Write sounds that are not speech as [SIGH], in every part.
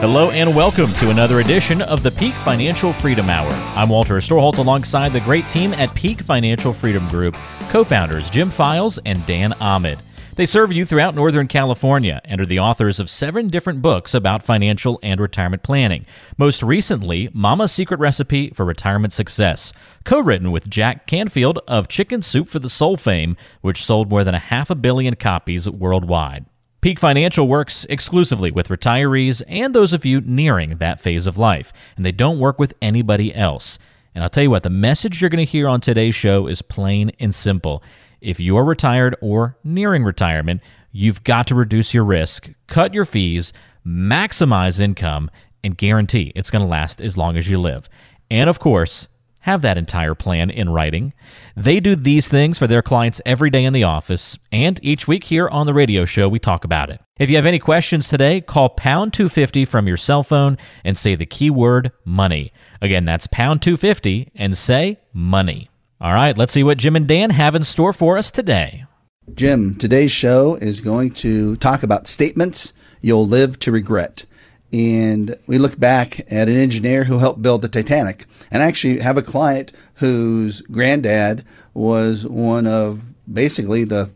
Hello and welcome to another edition of the Peak Financial Freedom Hour. I'm Walter Storholt alongside the great team at Peak Financial Freedom Group, co-founders Jim Files and Dan Ahmed. They serve you throughout Northern California and are the authors of seven different books about financial and retirement planning. Most recently, Mama's Secret Recipe for Retirement Success, co written with Jack Canfield of Chicken Soup for the Soul fame, which sold more than a half a billion copies worldwide. Peak Financial works exclusively with retirees and those of you nearing that phase of life, and they don't work with anybody else. And I'll tell you what, the message you're going to hear on today's show is plain and simple. If you are retired or nearing retirement, you've got to reduce your risk, cut your fees, maximize income, and guarantee it's going to last as long as you live. And of course, have that entire plan in writing. They do these things for their clients every day in the office, and each week here on the radio show, we talk about it. If you have any questions today, call pound 250 from your cell phone and say the keyword money. Again, that's pound 250 and say money. All right, let's see what Jim and Dan have in store for us today. Jim, today's show is going to talk about statements you'll live to regret and we look back at an engineer who helped build the Titanic, and I actually have a client whose granddad was one of basically the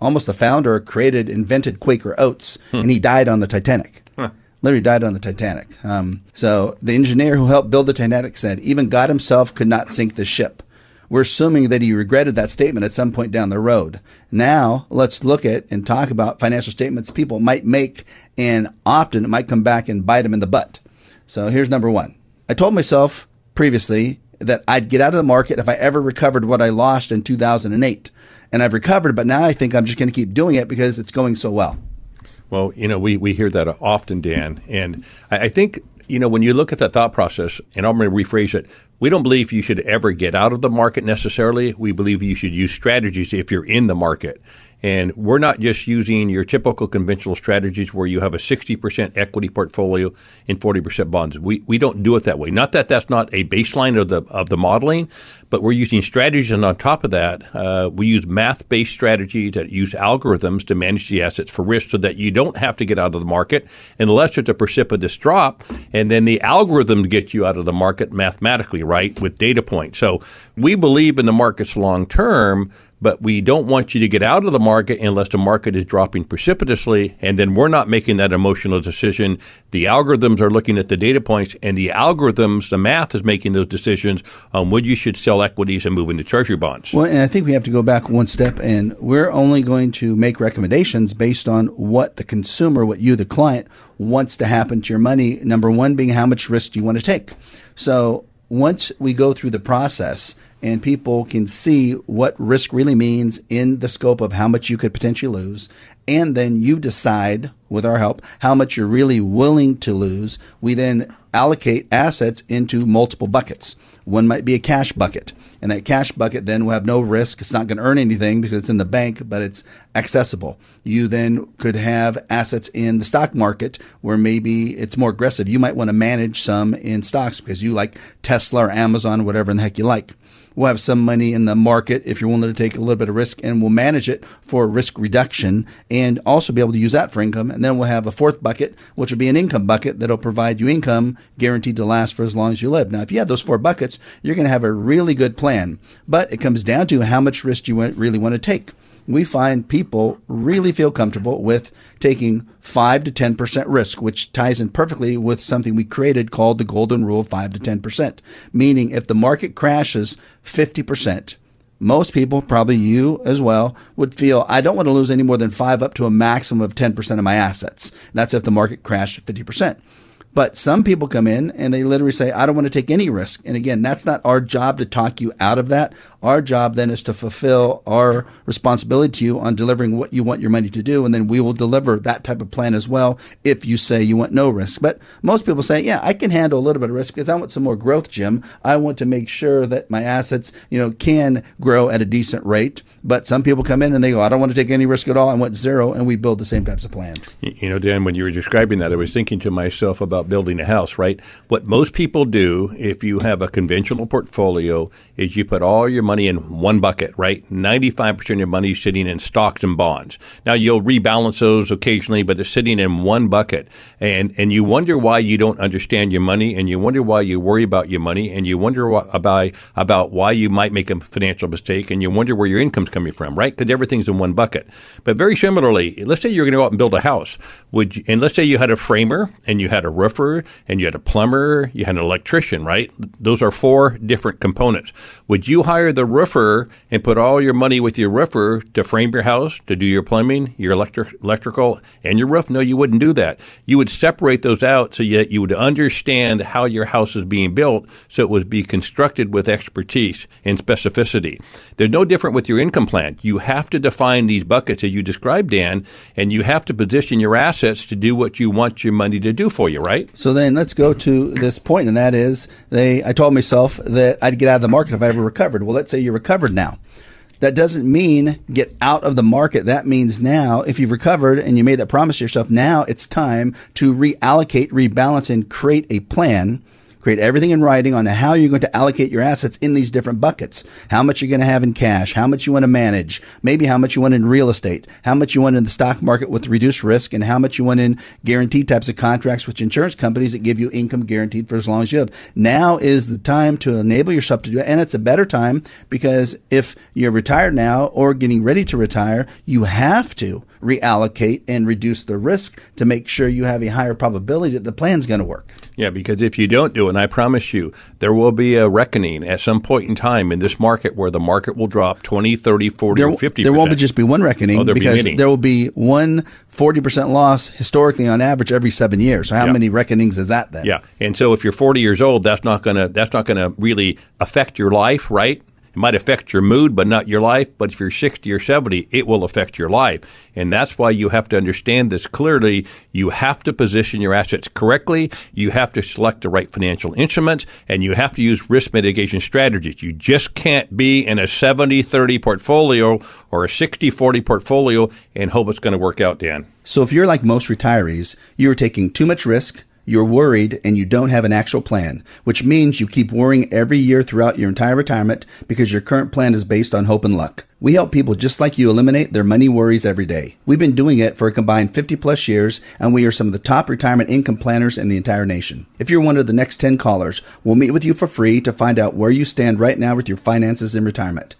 almost the founder, created, invented Quaker Oats, hmm. and he died on the Titanic. Huh. Literally died on the Titanic. Um, so the engineer who helped build the Titanic said, even God himself could not sink the ship. We're assuming that he regretted that statement at some point down the road. Now, let's look at and talk about financial statements people might make, and often it might come back and bite them in the butt. So here's number one. I told myself previously that I'd get out of the market if I ever recovered what I lost in 2008. And I've recovered, but now I think I'm just going to keep doing it because it's going so well. Well, you know, we, we hear that often, Dan. And I, I think, you know, when you look at that thought process, and I'm going to rephrase it, we don't believe you should ever get out of the market necessarily. We believe you should use strategies if you're in the market. And we're not just using your typical conventional strategies where you have a 60% equity portfolio and 40% bonds. We, we don't do it that way. Not that that's not a baseline of the, of the modeling, but we're using strategies. And on top of that, uh, we use math based strategies that use algorithms to manage the assets for risk so that you don't have to get out of the market unless it's a precipitous drop. And then the algorithm gets you out of the market mathematically, right, with data points. So we believe in the markets long term but we don't want you to get out of the market unless the market is dropping precipitously. And then we're not making that emotional decision. The algorithms are looking at the data points, and the algorithms, the math is making those decisions on when you should sell equities and moving to treasury bonds. Well, and I think we have to go back one step, and we're only going to make recommendations based on what the consumer, what you, the client, wants to happen to your money. Number one being how much risk do you want to take. So once we go through the process and people can see what risk really means in the scope of how much you could potentially lose, and then you decide with our help how much you're really willing to lose, we then allocate assets into multiple buckets. One might be a cash bucket. And that cash bucket then will have no risk. It's not going to earn anything because it's in the bank, but it's accessible. You then could have assets in the stock market where maybe it's more aggressive. You might want to manage some in stocks because you like Tesla or Amazon, whatever the heck you like. We'll have some money in the market if you're willing to take a little bit of risk, and we'll manage it for risk reduction and also be able to use that for income. And then we'll have a fourth bucket, which will be an income bucket that'll provide you income guaranteed to last for as long as you live. Now, if you have those four buckets, you're going to have a really good plan. But it comes down to how much risk you really want to take we find people really feel comfortable with taking 5 to 10% risk, which ties in perfectly with something we created called the golden rule of 5 to 10%. Meaning, if the market crashes 50%, most people, probably you as well, would feel I don't want to lose any more than 5 up to a maximum of 10% of my assets. That's if the market crashed 50%. But some people come in and they literally say, I don't want to take any risk. And again, that's not our job to talk you out of that. Our job then is to fulfill our responsibility to you on delivering what you want your money to do. And then we will deliver that type of plan as well if you say you want no risk. But most people say, yeah, I can handle a little bit of risk because I want some more growth, Jim. I want to make sure that my assets, you know, can grow at a decent rate. But some people come in and they go, I don't want to take any risk at all. I want zero. And we build the same types of plans. You know, Dan, when you were describing that, I was thinking to myself about building a house, right? What most people do if you have a conventional portfolio is you put all your money in one bucket, right? 95% of your money is sitting in stocks and bonds. Now, you'll rebalance those occasionally, but they're sitting in one bucket. And, and you wonder why you don't understand your money, and you wonder why you worry about your money, and you wonder about, about why you might make a financial mistake, and you wonder where your income's coming from, right? Because everything's in one bucket. But very similarly, let's say you're going to go out and build a house, would you, and let's say you had a framer and you had a and you had a plumber, you had an electrician, right? Those are four different components. Would you hire the roofer and put all your money with your roofer to frame your house, to do your plumbing, your electric, electrical, and your roof? No, you wouldn't do that. You would separate those out so that you would understand how your house is being built so it would be constructed with expertise and specificity. They're no different with your income plan. You have to define these buckets as you described, Dan, and you have to position your assets to do what you want your money to do for you, right? So then let's go to this point, and that is they. I told myself that I'd get out of the market if I ever recovered. Well, let's say you're recovered now. That doesn't mean get out of the market. That means now, if you've recovered and you made that promise to yourself, now it's time to reallocate, rebalance, and create a plan create everything in writing on how you're going to allocate your assets in these different buckets. How much you're going to have in cash, how much you want to manage, maybe how much you want in real estate, how much you want in the stock market with reduced risk, and how much you want in guaranteed types of contracts with insurance companies that give you income guaranteed for as long as you live. Now is the time to enable yourself to do it. And it's a better time because if you're retired now or getting ready to retire, you have to reallocate and reduce the risk to make sure you have a higher probability that the plan's going to work. Yeah, because if you don't do it, and I promise you, there will be a reckoning at some point in time in this market where the market will drop 20, 30, 40, there, or 50 There won't be just be one reckoning Oh, there'll be because there will be one 40% loss historically on average every seven years. So how Yeah. many reckonings is that then? Yeah, and so if you're 40 years old, that's not gonna that's not gonna really affect your life, right? It might affect your mood, but not your life. But if you're 60 or 70, it will affect your life. And that's why you have to understand this clearly. You have to position your assets correctly. You have to select the right financial instruments, and you have to use risk mitigation strategies. You just can't be in a 70 30 portfolio or a 60 40 portfolio and hope it's going to work out, Dan. So if you're like most retirees, you are taking too much risk, you're worried, and you don't have an actual plan, which means you keep worrying every year throughout your entire retirement because your current plan is based on hope and luck. We help people just like you eliminate their money worries every day. We've been doing it for a combined 50 plus years, and we are some of the top retirement income planners in the entire nation. If you're one of the next 10 callers, we'll meet with you for free to find out where you stand right now with your finances in retirement.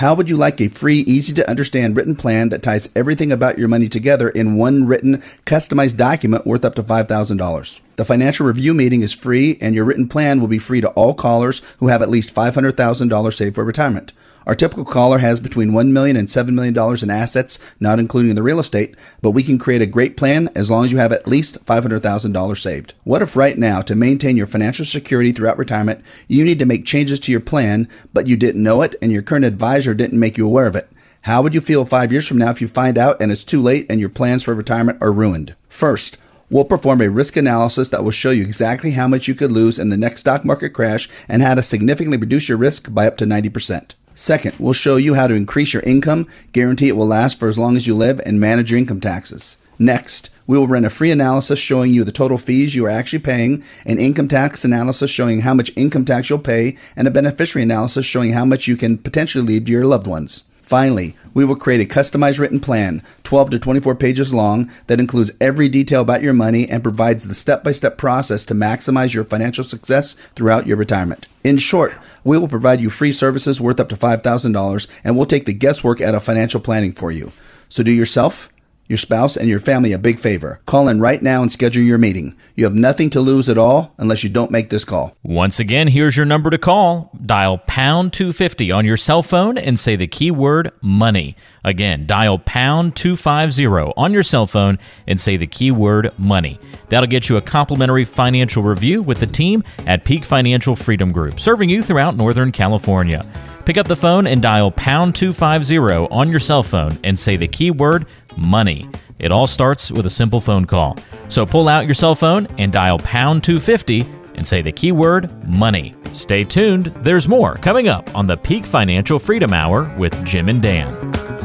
How would you like a free, easy to understand written plan that ties everything about your money together in one written, customized document worth up to $5,000? The financial review meeting is free, and your written plan will be free to all callers who have at least $500,000 saved for retirement. Our typical caller has between $1 million and $7 million in assets, not including the real estate, but we can create a great plan as long as you have at least $500,000 saved. What if right now, to maintain your financial security throughout retirement, you need to make changes to your plan, but you didn't know it and your current advisor didn't make you aware of it? How would you feel five years from now if you find out and it's too late and your plans for retirement are ruined? First, We'll perform a risk analysis that will show you exactly how much you could lose in the next stock market crash and how to significantly reduce your risk by up to 90%. Second, we'll show you how to increase your income, guarantee it will last for as long as you live, and manage your income taxes. Next, we will run a free analysis showing you the total fees you are actually paying, an income tax analysis showing how much income tax you'll pay, and a beneficiary analysis showing how much you can potentially leave to your loved ones. Finally, we will create a customized written plan, 12 to 24 pages long, that includes every detail about your money and provides the step by step process to maximize your financial success throughout your retirement. In short, we will provide you free services worth up to $5,000 and we'll take the guesswork out of financial planning for you. So do yourself, your spouse, and your family a big favor. Call in right now and schedule your meeting. You have nothing to lose at all unless you don't make this call. Once again, here's your number to call. Dial pound 250 on your cell phone and say the keyword money. Again, dial pound 250 on your cell phone and say the keyword money. That'll get you a complimentary financial review with the team at Peak Financial Freedom Group, serving you throughout Northern California. Pick up the phone and dial pound 250 on your cell phone and say the keyword money. It all starts with a simple phone call. So pull out your cell phone and dial pound 250 and say the keyword money. Stay tuned, there's more coming up on the Peak Financial Freedom Hour with Jim and Dan.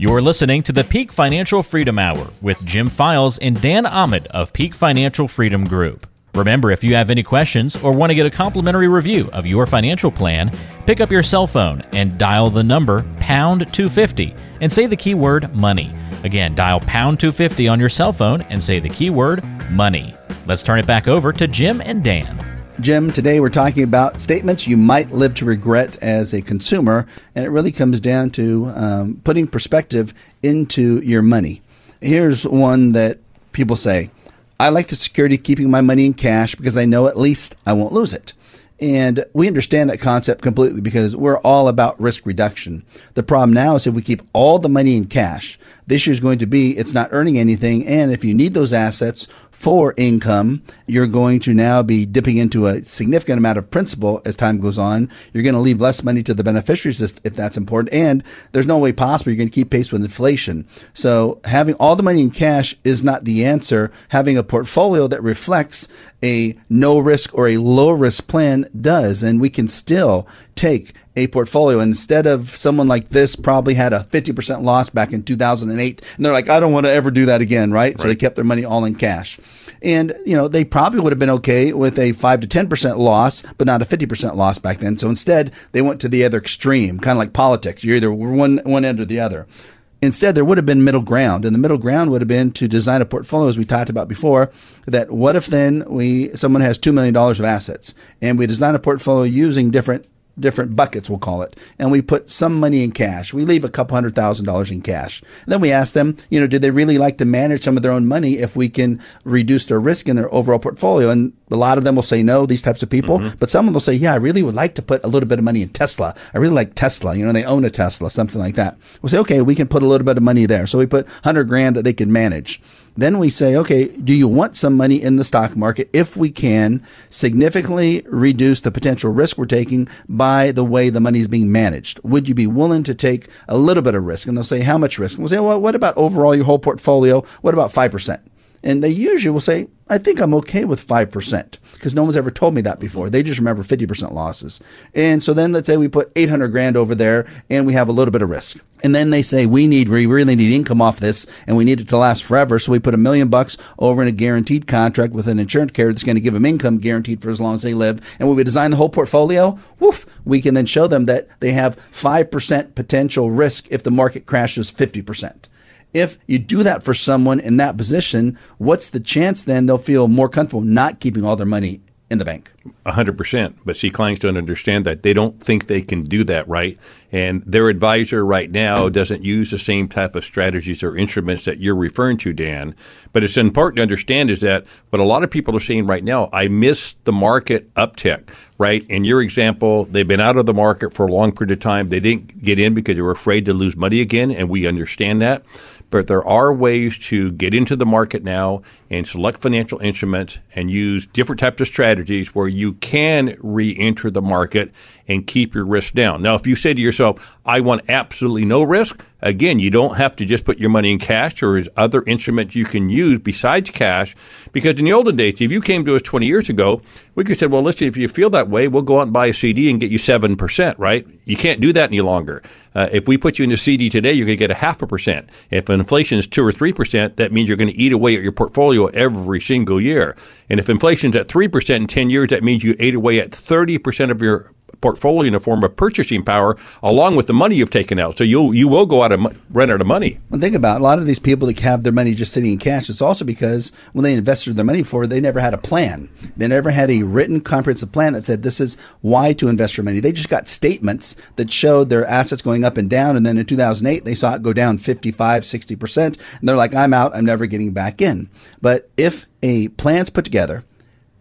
You're listening to the Peak Financial Freedom Hour with Jim Files and Dan Ahmed of Peak Financial Freedom Group. Remember, if you have any questions or want to get a complimentary review of your financial plan, pick up your cell phone and dial the number pound 250 and say the keyword money. Again, dial pound 250 on your cell phone and say the keyword money. Let's turn it back over to Jim and Dan. Jim, today we're talking about statements you might live to regret as a consumer, and it really comes down to um, putting perspective into your money. Here's one that people say I like the security of keeping my money in cash because I know at least I won't lose it. And we understand that concept completely because we're all about risk reduction. The problem now is if we keep all the money in cash, this issue is going to be it's not earning anything. And if you need those assets for income, you're going to now be dipping into a significant amount of principal as time goes on. You're going to leave less money to the beneficiaries if, if that's important. And there's no way possible you're going to keep pace with inflation. So having all the money in cash is not the answer. Having a portfolio that reflects a no risk or a low risk plan does. And we can still take a portfolio. Instead of someone like this probably had a 50% loss back in 2008, and they're like, I don't want to ever do that again, right? right? So they kept their money all in cash. And, you know, they probably would have been okay with a 5 to 10% loss, but not a 50% loss back then. So instead, they went to the other extreme, kind of like politics. You're either one, one end or the other. Instead, there would have been middle ground, and the middle ground would have been to design a portfolio, as we talked about before. That what if then we someone has two million dollars of assets, and we design a portfolio using different different buckets, we'll call it, and we put some money in cash. We leave a couple hundred thousand dollars in cash. And then we ask them, you know, do they really like to manage some of their own money if we can reduce their risk in their overall portfolio? And a lot of them will say no, these types of people, mm-hmm. but some will say, yeah, I really would like to put a little bit of money in Tesla. I really like Tesla. You know, they own a Tesla, something like that. We'll say, okay, we can put a little bit of money there. So we put 100 grand that they can manage. Then we say, okay, do you want some money in the stock market if we can significantly reduce the potential risk we're taking by the way the money is being managed? Would you be willing to take a little bit of risk? And they'll say, how much risk? And we'll say, well, what about overall your whole portfolio? What about 5%? And they usually will say, I think I'm okay with 5% because no one's ever told me that before. They just remember 50% losses. And so then let's say we put 800 grand over there and we have a little bit of risk. And then they say we need, we really need income off this and we need it to last forever. So we put a million bucks over in a guaranteed contract with an insurance carrier that's going to give them income guaranteed for as long as they live. And when we design the whole portfolio, woof, we can then show them that they have 5% potential risk if the market crashes 50% if you do that for someone in that position, what's the chance then they'll feel more comfortable not keeping all their money in the bank? hundred percent. But see, clients don't understand that. They don't think they can do that right. And their advisor right now doesn't use the same type of strategies or instruments that you're referring to, Dan. But it's important to understand is that what a lot of people are saying right now, I miss the market uptick, right? In your example, they've been out of the market for a long period of time. They didn't get in because they were afraid to lose money again, and we understand that. But there are ways to get into the market now and select financial instruments and use different types of strategies where you can re enter the market and keep your risk down. Now, if you say to yourself, I want absolutely no risk, again, you don't have to just put your money in cash or other instruments you can use besides cash. Because in the olden days, if you came to us 20 years ago, we could say, well, listen, if you feel that way, we'll go out and buy a CD and get you 7%, right? You can't do that any longer. Uh, if we put you in a CD today, you're going to get a half a percent. If inflation is 2 or 3%, that means you're going to eat away at your portfolio every single year. And if inflation is at 3% in 10 years, that means you ate away at 30% of your portfolio in the form of purchasing power along with the money you've taken out. So you'll, you will go out and run out of money. Well, think about it. a lot of these people that have their money just sitting in cash. It's also because when they invested their money before, they never had a plan. They never had a written comprehensive plan that said this is why to invest your money. They just got statements that showed their assets going up and down. And then in 2008, they saw it go down 55, 60%. And they're like, I'm out. I'm never getting back in. But if a plan's put together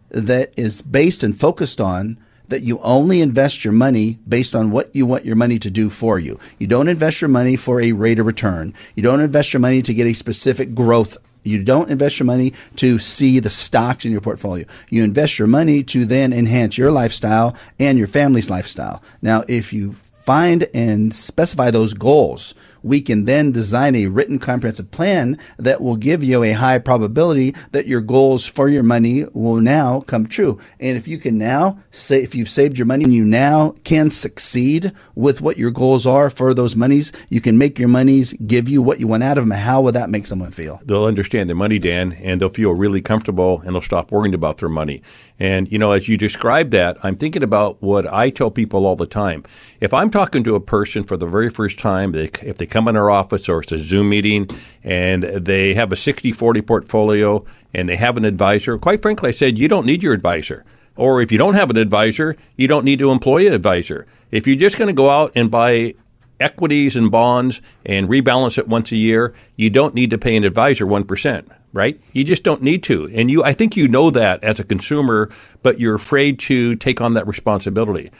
that is based and focused on that you only invest your money based on what you want your money to do for you. You don't invest your money for a rate of return. You don't invest your money to get a specific growth you don't invest your money to see the stocks in your portfolio. You invest your money to then enhance your lifestyle and your family's lifestyle. Now, if you find and specify those goals, we can then design a written comprehensive plan that will give you a high probability that your goals for your money will now come true. And if you can now say, if you've saved your money and you now can succeed with what your goals are for those monies, you can make your monies give you what you want out of them. How will that make someone feel? They'll understand their money, Dan, and they'll feel really comfortable and they'll stop worrying about their money. And, you know, as you describe that, I'm thinking about what I tell people all the time. If I'm talking to a person for the very first time, if they come in our office or it's a Zoom meeting and they have a 60 40 portfolio and they have an advisor, quite frankly, I said, you don't need your advisor. Or if you don't have an advisor, you don't need to employ an advisor. If you're just going to go out and buy equities and bonds and rebalance it once a year, you don't need to pay an advisor 1%, right? You just don't need to. And you I think you know that as a consumer, but you're afraid to take on that responsibility.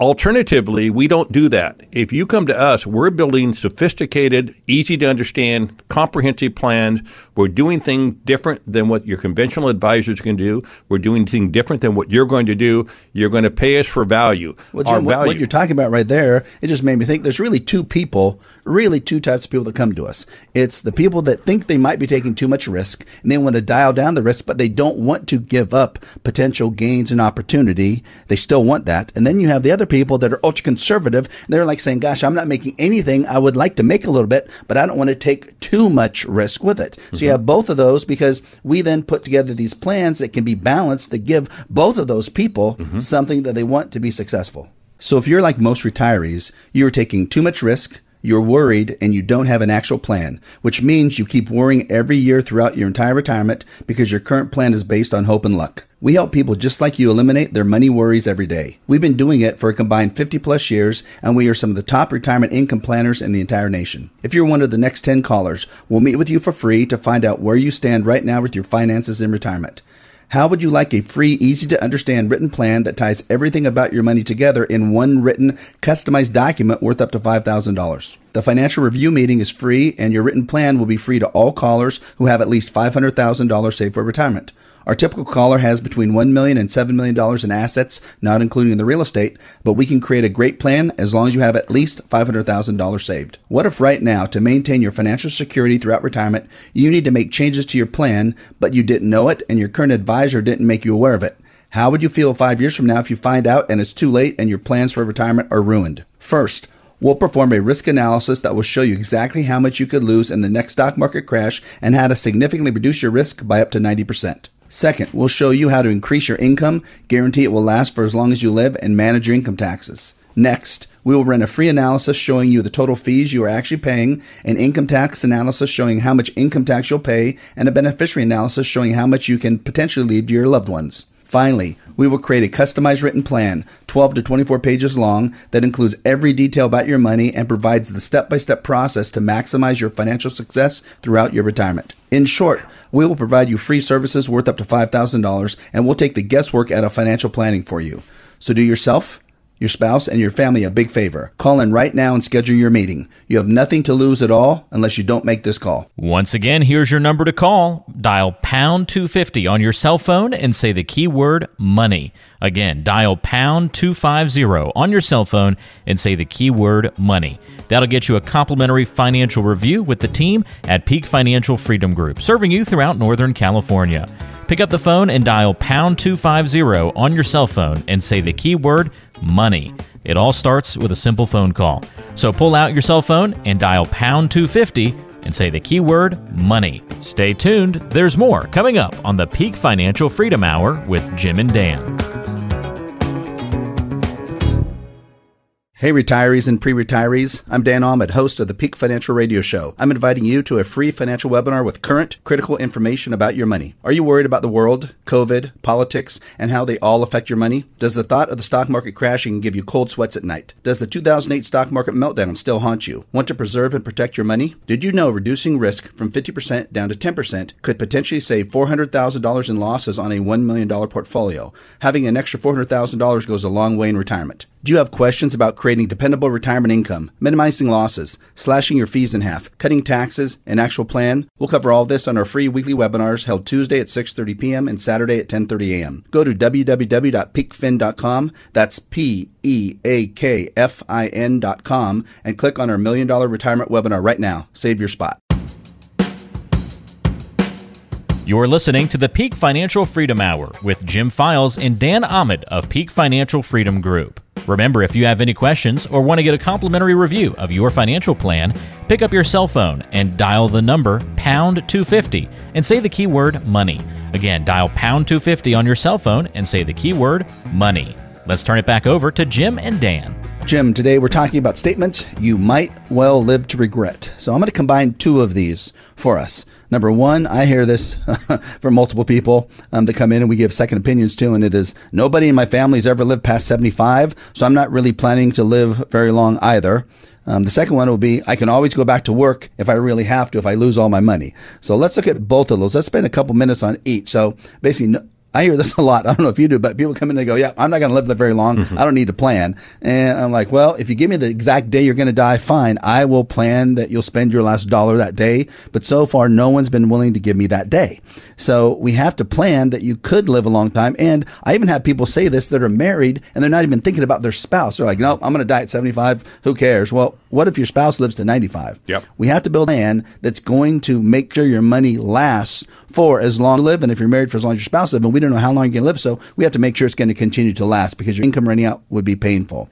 Alternatively, we don't do that. If you come to us, we're building sophisticated, easy to understand, comprehensive plans. We're doing things different than what your conventional advisors can do. We're doing things different than what you're going to do. You're going to pay us for value. Well, Jim, what, value. what you're talking about right there, it just made me think there's really two people, really two types of people that come to us. It's the people that think they might be taking too much risk and they want to dial down the risk, but they don't want to give up potential gains and opportunity. They still want that. And then you have the other people that are ultra conservative. They're like saying, gosh, I'm not making anything. I would like to make a little bit, but I don't want to take too much risk with it. Mm-hmm. So you mm-hmm. have both of those because we then put together these plans that can be balanced that give both of those people mm-hmm. something that they want to be successful. So if you're like most retirees, you're taking too much risk, you're worried and you don't have an actual plan, which means you keep worrying every year throughout your entire retirement because your current plan is based on hope and luck. We help people just like you eliminate their money worries every day. We've been doing it for a combined 50 plus years, and we are some of the top retirement income planners in the entire nation. If you're one of the next 10 callers, we'll meet with you for free to find out where you stand right now with your finances in retirement. How would you like a free, easy to understand written plan that ties everything about your money together in one written, customized document worth up to $5,000? The financial review meeting is free, and your written plan will be free to all callers who have at least $500,000 saved for retirement. Our typical caller has between $1 million and $7 million in assets, not including the real estate, but we can create a great plan as long as you have at least $500,000 saved. What if right now, to maintain your financial security throughout retirement, you need to make changes to your plan, but you didn't know it and your current advisor didn't make you aware of it? How would you feel five years from now if you find out and it's too late and your plans for retirement are ruined? First, We'll perform a risk analysis that will show you exactly how much you could lose in the next stock market crash and how to significantly reduce your risk by up to 90%. Second, we'll show you how to increase your income, guarantee it will last for as long as you live, and manage your income taxes. Next, we will run a free analysis showing you the total fees you are actually paying, an income tax analysis showing how much income tax you'll pay, and a beneficiary analysis showing how much you can potentially leave to your loved ones. Finally, we will create a customized written plan, 12 to 24 pages long, that includes every detail about your money and provides the step by step process to maximize your financial success throughout your retirement. In short, we will provide you free services worth up to $5,000 and we'll take the guesswork out of financial planning for you. So do yourself your spouse, and your family a big favor. Call in right now and schedule your meeting. You have nothing to lose at all unless you don't make this call. Once again, here's your number to call. Dial pound 250 on your cell phone and say the keyword money. Again, dial pound 250 on your cell phone and say the keyword money. That'll get you a complimentary financial review with the team at Peak Financial Freedom Group, serving you throughout Northern California. Pick up the phone and dial pound 250 on your cell phone and say the keyword money. It all starts with a simple phone call. So pull out your cell phone and dial pound 250 and say the keyword money. Stay tuned, there's more coming up on the Peak Financial Freedom Hour with Jim and Dan. Hey, retirees and pre retirees. I'm Dan Ahmed, host of the Peak Financial Radio Show. I'm inviting you to a free financial webinar with current, critical information about your money. Are you worried about the world, COVID, politics, and how they all affect your money? Does the thought of the stock market crashing give you cold sweats at night? Does the 2008 stock market meltdown still haunt you? Want to preserve and protect your money? Did you know reducing risk from 50% down to 10% could potentially save $400,000 in losses on a $1 million portfolio? Having an extra $400,000 goes a long way in retirement. Do you have questions about creating dependable retirement income, minimizing losses, slashing your fees in half, cutting taxes, an actual plan? We'll cover all this on our free weekly webinars held Tuesday at 6:30 p.m. and Saturday at 10:30 a.m. Go to www.peakfin.com. That's P E A K F I N.com and click on our million dollar retirement webinar right now. Save your spot. You're listening to the Peak Financial Freedom Hour with Jim Files and Dan Ahmed of Peak Financial Freedom Group. Remember, if you have any questions or want to get a complimentary review of your financial plan, pick up your cell phone and dial the number pound 250 and say the keyword money. Again, dial pound 250 on your cell phone and say the keyword money. Let's turn it back over to Jim and Dan. Jim, today we're talking about statements you might well live to regret. So I'm going to combine two of these for us. Number one, I hear this [LAUGHS] from multiple people um, that come in and we give second opinions to, and it is nobody in my family has ever lived past 75, so I'm not really planning to live very long either. Um, the second one will be I can always go back to work if I really have to, if I lose all my money. So let's look at both of those. Let's spend a couple minutes on each. So basically, I hear this a lot. [LAUGHS] I don't know if you do, but people come in and they go, "Yeah, I'm not going to live there very long. Mm-hmm. I don't need to plan." And I'm like, "Well, if you give me the exact day you're going to die, fine. I will plan that you'll spend your last dollar that day." But so far, no one's been willing to give me that day. So we have to plan that you could live a long time. And I even have people say this that are married and they're not even thinking about their spouse. They're like, "No, I'm going to die at 75. Who cares?" Well, what if your spouse lives to 95? Yep. We have to build a plan that's going to make sure your money lasts for as long as you live. And if you're married for as long as your spouse lives, and we don't know how long you're going to live, so we have to make sure it's going to continue to last because your income running out would be painful.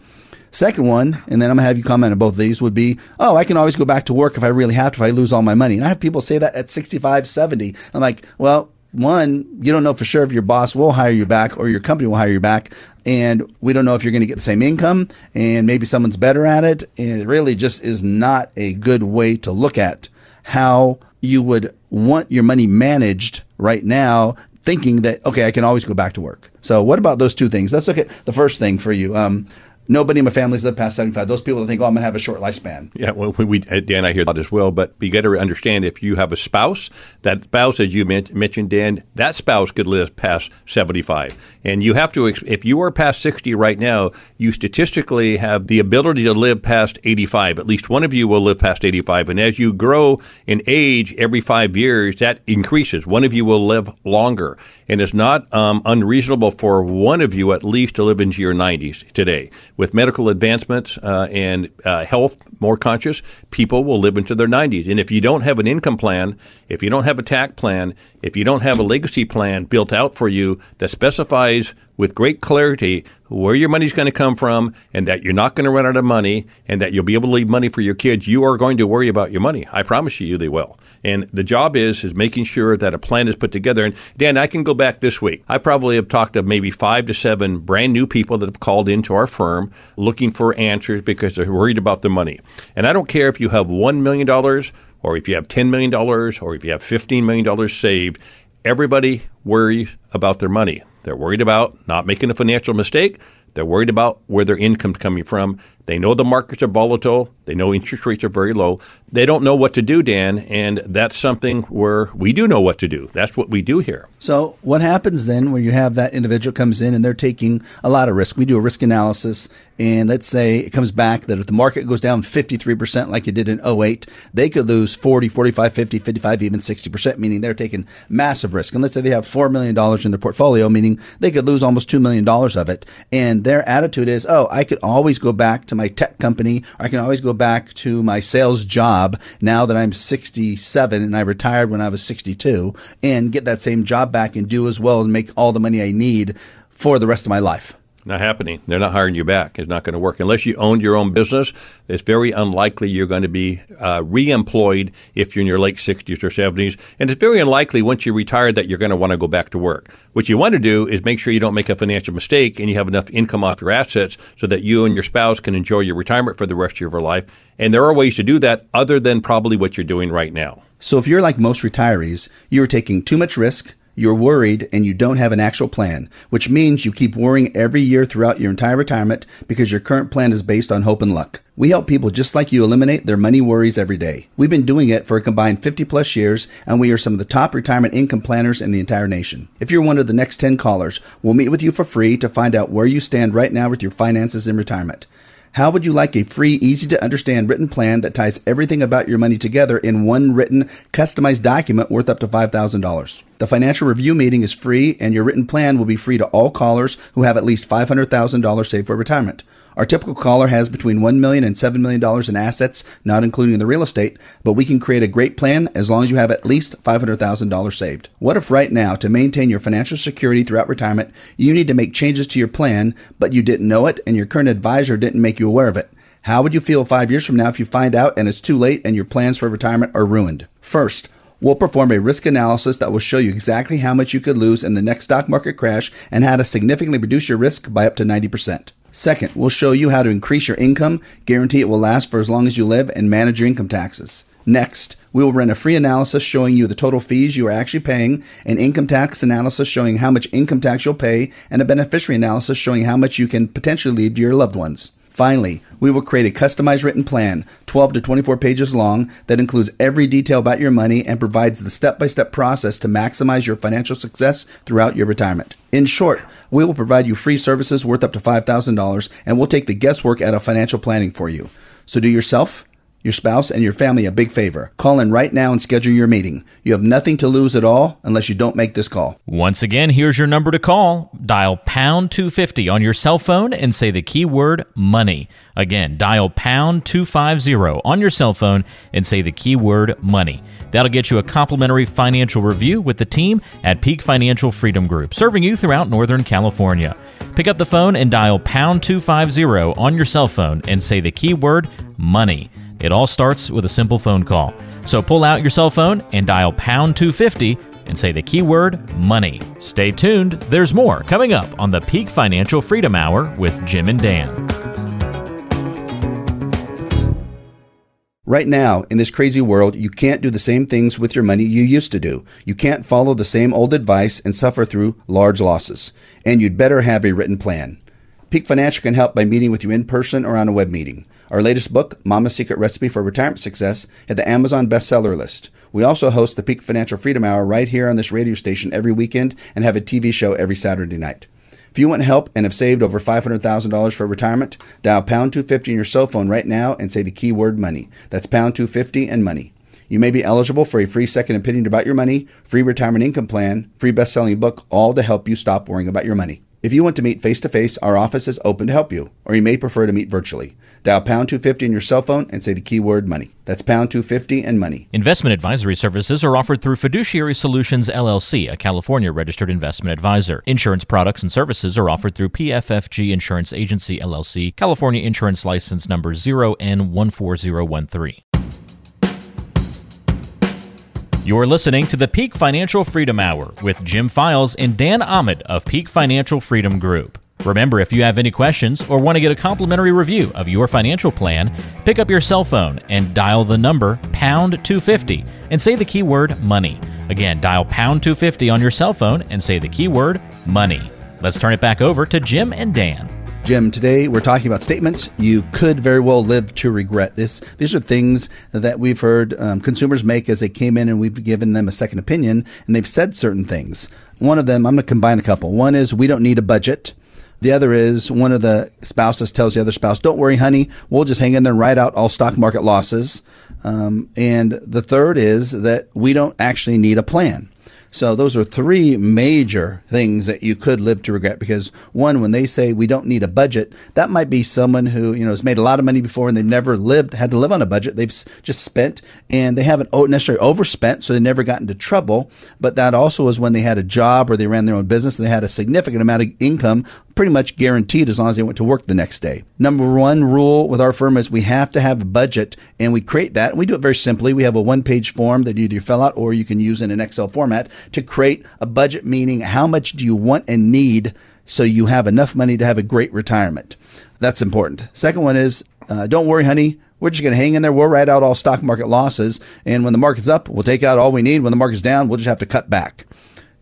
Second one, and then I'm gonna have you comment on both of these, would be, oh, I can always go back to work if I really have to, if I lose all my money. And I have people say that at 65, 70. I'm like, well, one, you don't know for sure if your boss will hire you back or your company will hire you back. And we don't know if you're going to get the same income and maybe someone's better at it. And it really just is not a good way to look at how you would want your money managed right now, thinking that, okay, I can always go back to work. So, what about those two things? Let's look at the first thing for you. Um, Nobody in my family's lived past 75. Those people that think, oh, I'm going to have a short lifespan. Yeah, well, we, Dan, I hear that as well. But you got to understand if you have a spouse, that spouse, as you mentioned, Dan, that spouse could live past 75. And you have to, if you are past 60 right now, you statistically have the ability to live past 85. At least one of you will live past 85. And as you grow in age every five years, that increases. One of you will live longer. And it's not um, unreasonable for one of you at least to live into your 90s today with medical advancements uh, and uh, health more conscious, people will live into their 90s. And if you don't have an income plan, if you don't have a tax plan, if you don't have a legacy plan built out for you that specifies with great clarity where your money's going to come from and that you're not going to run out of money and that you'll be able to leave money for your kids, you are going to worry about your money. I promise you, they will. And the job is is making sure that a plan is put together. And Dan, I can go back this week. I probably have talked to maybe five to seven brand new people that have called into our firm looking for answers because they're worried about their money. And I don't care if you have $1 million or if you have $10 million or if you have $15 million saved, everybody worries about their money. They're worried about not making a financial mistake. They're worried about where their income's coming from. They know the markets are volatile. They know interest rates are very low. They don't know what to do, Dan, and that's something where we do know what to do. That's what we do here. So, what happens then when you have that individual comes in and they're taking a lot of risk? We do a risk analysis, and let's say it comes back that if the market goes down 53% like it did in 08, they could lose 40, 45, 50, 55, even 60%, meaning they're taking massive risk. And let's say they have $4 million in their portfolio, meaning they could lose almost $2 million of it. And their attitude is, oh, I could always go back to my tech company, or I can always go back to my sales job now that I'm 67 and I retired when I was 62 and get that same job back and do as well and make all the money I need for the rest of my life. Not happening. They're not hiring you back. It's not going to work. Unless you owned your own business, it's very unlikely you're going to be uh, re employed if you're in your late 60s or 70s. And it's very unlikely once you're retired that you're going to want to go back to work. What you want to do is make sure you don't make a financial mistake and you have enough income off your assets so that you and your spouse can enjoy your retirement for the rest of your life. And there are ways to do that other than probably what you're doing right now. So if you're like most retirees, you are taking too much risk you're worried and you don't have an actual plan, which means you keep worrying every year throughout your entire retirement because your current plan is based on hope and luck. We help people just like you eliminate their money worries every day. We've been doing it for a combined 50 plus years, and we are some of the top retirement income planners in the entire nation. If you're one of the next 10 callers, we'll meet with you for free to find out where you stand right now with your finances in retirement. How would you like a free, easy to understand written plan that ties everything about your money together in one written, customized document worth up to $5,000? The financial review meeting is free, and your written plan will be free to all callers who have at least $500,000 saved for retirement. Our typical caller has between $1 million and $7 million in assets, not including the real estate, but we can create a great plan as long as you have at least $500,000 saved. What if right now, to maintain your financial security throughout retirement, you need to make changes to your plan, but you didn't know it and your current advisor didn't make you aware of it? How would you feel five years from now if you find out and it's too late and your plans for retirement are ruined? First, We'll perform a risk analysis that will show you exactly how much you could lose in the next stock market crash and how to significantly reduce your risk by up to 90%. Second, we'll show you how to increase your income, guarantee it will last for as long as you live, and manage your income taxes. Next, we will run a free analysis showing you the total fees you are actually paying, an income tax analysis showing how much income tax you'll pay, and a beneficiary analysis showing how much you can potentially leave to your loved ones. Finally, we will create a customized written plan, 12 to 24 pages long, that includes every detail about your money and provides the step by step process to maximize your financial success throughout your retirement. In short, we will provide you free services worth up to $5,000 and we'll take the guesswork out of financial planning for you. So do yourself your spouse, and your family a big favor. Call in right now and schedule your meeting. You have nothing to lose at all unless you don't make this call. Once again, here's your number to call. Dial pound 250 on your cell phone and say the keyword money. Again, dial pound 250 on your cell phone and say the keyword money. That'll get you a complimentary financial review with the team at Peak Financial Freedom Group, serving you throughout Northern California. Pick up the phone and dial pound 250 on your cell phone and say the keyword money. It all starts with a simple phone call. So pull out your cell phone and dial pound 250 and say the keyword money. Stay tuned, there's more coming up on the Peak Financial Freedom Hour with Jim and Dan. Right now, in this crazy world, you can't do the same things with your money you used to do. You can't follow the same old advice and suffer through large losses. And you'd better have a written plan. Peak Financial can help by meeting with you in person or on a web meeting. Our latest book, Mama's Secret Recipe for Retirement Success, hit the Amazon bestseller list. We also host the Peak Financial Freedom Hour right here on this radio station every weekend and have a TV show every Saturday night. If you want help and have saved over $500,000 for retirement, dial pound 250 on your cell phone right now and say the keyword money. That's pound 250 and money. You may be eligible for a free second opinion about your money, free retirement income plan, free best-selling book, all to help you stop worrying about your money. If you want to meet face to face, our office is open to help you, or you may prefer to meet virtually. Dial pound 250 on your cell phone and say the keyword money. That's pound 250 and money. Investment advisory services are offered through Fiduciary Solutions LLC, a California registered investment advisor. Insurance products and services are offered through PFFG Insurance Agency LLC, California Insurance License number 0N14013. You're listening to the Peak Financial Freedom Hour with Jim Files and Dan Ahmed of Peak Financial Freedom Group. Remember, if you have any questions or want to get a complimentary review of your financial plan, pick up your cell phone and dial the number pound 250 and say the keyword money. Again, dial pound 250 on your cell phone and say the keyword money. Let's turn it back over to Jim and Dan. Jim, today we're talking about statements you could very well live to regret. This these are things that we've heard um, consumers make as they came in, and we've given them a second opinion, and they've said certain things. One of them, I'm going to combine a couple. One is we don't need a budget. The other is one of the spouses tells the other spouse, "Don't worry, honey, we'll just hang in there and ride out all stock market losses." Um, and the third is that we don't actually need a plan. So those are three major things that you could live to regret because one, when they say we don't need a budget, that might be someone who, you know, has made a lot of money before and they've never lived, had to live on a budget. They've just spent and they haven't necessarily overspent, so they never got into trouble. But that also was when they had a job or they ran their own business and they had a significant amount of income pretty much guaranteed as long as they went to work the next day. Number one rule with our firm is we have to have a budget and we create that. And we do it very simply. We have a one page form that you either fill out or you can use in an Excel format to create a budget, meaning how much do you want and need so you have enough money to have a great retirement. That's important. Second one is uh, don't worry, honey. We're just going to hang in there. We'll write out all stock market losses. And when the market's up, we'll take out all we need. When the market's down, we'll just have to cut back.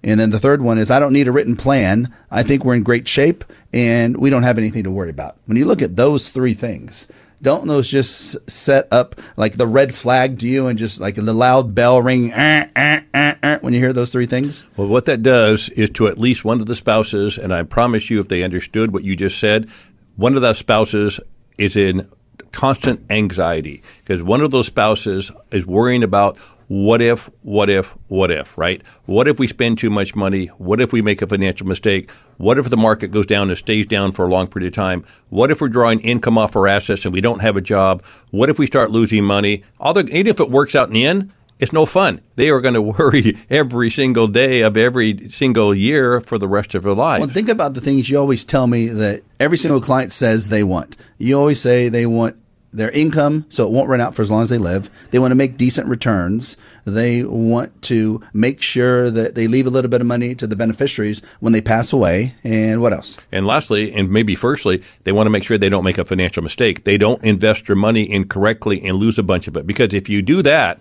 And then the third one is I don't need a written plan. I think we're in great shape and we don't have anything to worry about. When you look at those three things, don't those just set up like the red flag to you and just like the loud bell ring eh, eh, eh, when you hear those three things? Well, what that does is to at least one of the spouses, and I promise you, if they understood what you just said, one of those spouses is in constant anxiety because one of those spouses is worrying about what if, what if, what if, right? What if we spend too much money? What if we make a financial mistake? What if the market goes down and stays down for a long period of time? What if we're drawing income off our assets and we don't have a job? What if we start losing money? Although, even if it works out in the end, it's no fun. They are going [LAUGHS] to worry every single day of every single year for the rest of their life. Well, think about the things you always tell me that every single client says they want. You always say they want their income so it won't run out for as long as they live. They want to make decent returns. They want to make sure that they leave a little bit of money to the beneficiaries when they pass away. And what else? And lastly, and maybe firstly, they want to make sure they don't make a financial mistake. They don't invest their money incorrectly and lose a bunch of it. Because if you do that,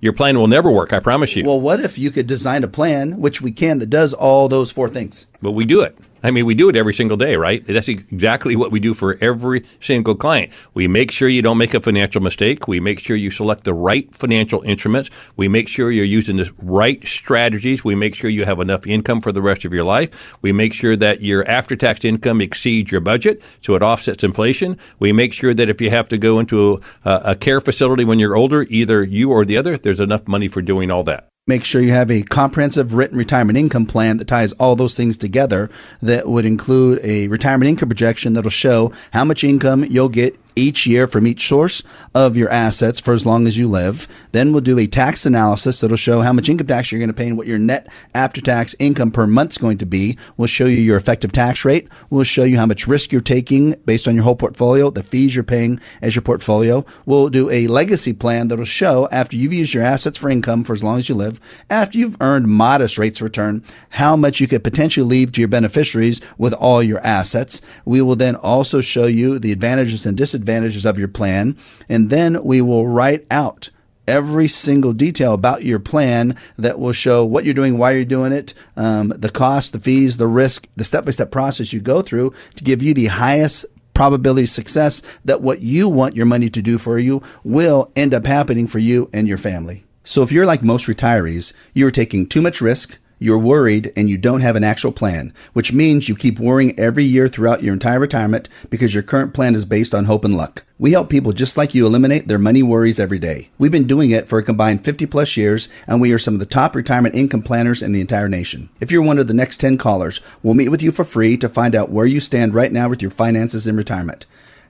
your plan will never work, I promise you. Well, what if you could design a plan, which we can, that does all those four things? But we do it. I mean, we do it every single day, right? That's exactly what we do for every single client. We make sure you don't make a financial mistake. We make sure you select the right financial instruments. We make sure you're using the right strategies. We make sure you have enough income for the rest of your life. We make sure that your after tax income exceeds your budget so it offsets inflation. We make sure that if you have to go into a, a care facility when you're older, either you or the other, there's enough money for doing all that make sure you have a comprehensive written retirement income plan that ties all those things together that would include a retirement income projection that'll show how much income you'll get each year from each source of your assets for as long as you live. Then we'll do a tax analysis that'll show how much income tax you're going to pay and what your net after tax income per month is going to be. We'll show you your effective tax rate. We'll show you how much risk you're taking based on your whole portfolio, the fees you're paying as your portfolio. We'll do a legacy plan that'll show after you've used your assets for income for as long as you live, after you've earned modest rates of return, how much you could potentially leave to your beneficiaries with all your assets. We will then also show you the advantages and disadvantages advantages of your plan, and then we will write out every single detail about your plan that will show what you're doing, why you're doing it, um, the cost, the fees, the risk, the step by step process you go through to give you the highest probability success that what you want your money to do for you will end up happening for you and your family. So if you're like most retirees, you are taking too much risk you're worried and you don't have an actual plan, which means you keep worrying every year throughout your entire retirement because your current plan is based on hope and luck. We help people just like you eliminate their money worries every day. We've been doing it for a combined 50 plus years, and we are some of the top retirement income planners in the entire nation. If you're one of the next 10 callers, we'll meet with you for free to find out where you stand right now with your finances in retirement.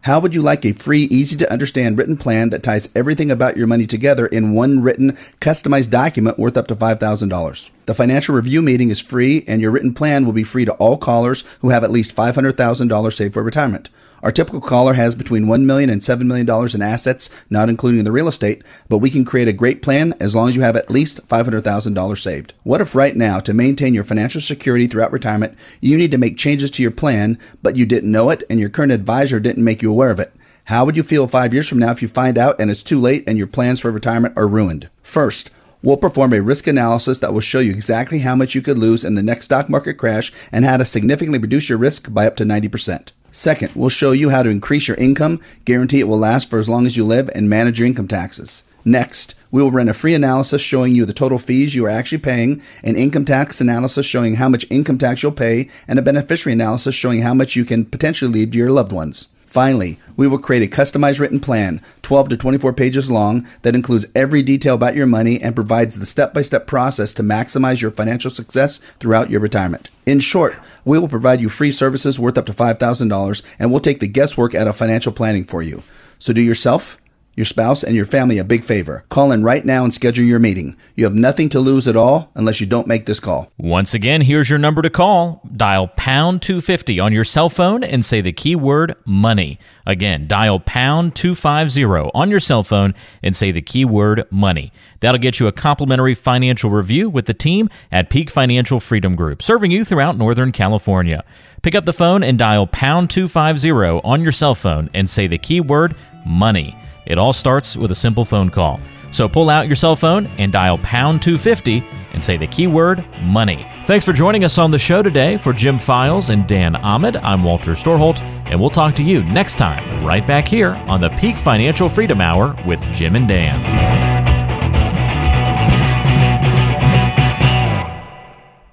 How would you like a free, easy to understand written plan that ties everything about your money together in one written, customized document worth up to $5,000? The financial review meeting is free, and your written plan will be free to all callers who have at least $500,000 saved for retirement. Our typical caller has between $1 million and $7 million in assets, not including the real estate, but we can create a great plan as long as you have at least $500,000 saved. What if right now, to maintain your financial security throughout retirement, you need to make changes to your plan, but you didn't know it and your current advisor didn't make you aware of it? How would you feel five years from now if you find out and it's too late and your plans for retirement are ruined? First, We'll perform a risk analysis that will show you exactly how much you could lose in the next stock market crash and how to significantly reduce your risk by up to 90%. Second, we'll show you how to increase your income, guarantee it will last for as long as you live, and manage your income taxes. Next, we will run a free analysis showing you the total fees you are actually paying, an income tax analysis showing how much income tax you'll pay, and a beneficiary analysis showing how much you can potentially leave to your loved ones. Finally, we will create a customized written plan, 12 to 24 pages long, that includes every detail about your money and provides the step by step process to maximize your financial success throughout your retirement. In short, we will provide you free services worth up to $5,000 and we'll take the guesswork out of financial planning for you. So do yourself your spouse, and your family a big favor. Call in right now and schedule your meeting. You have nothing to lose at all unless you don't make this call. Once again, here's your number to call. Dial pound 250 on your cell phone and say the keyword money. Again, dial pound 250 on your cell phone and say the keyword money. That'll get you a complimentary financial review with the team at Peak Financial Freedom Group, serving you throughout Northern California. Pick up the phone and dial pound 250 on your cell phone and say the keyword money. It all starts with a simple phone call. So pull out your cell phone and dial pound 250 and say the keyword money. Thanks for joining us on the show today. For Jim Files and Dan Ahmed, I'm Walter Storholt, and we'll talk to you next time right back here on the Peak Financial Freedom Hour with Jim and Dan.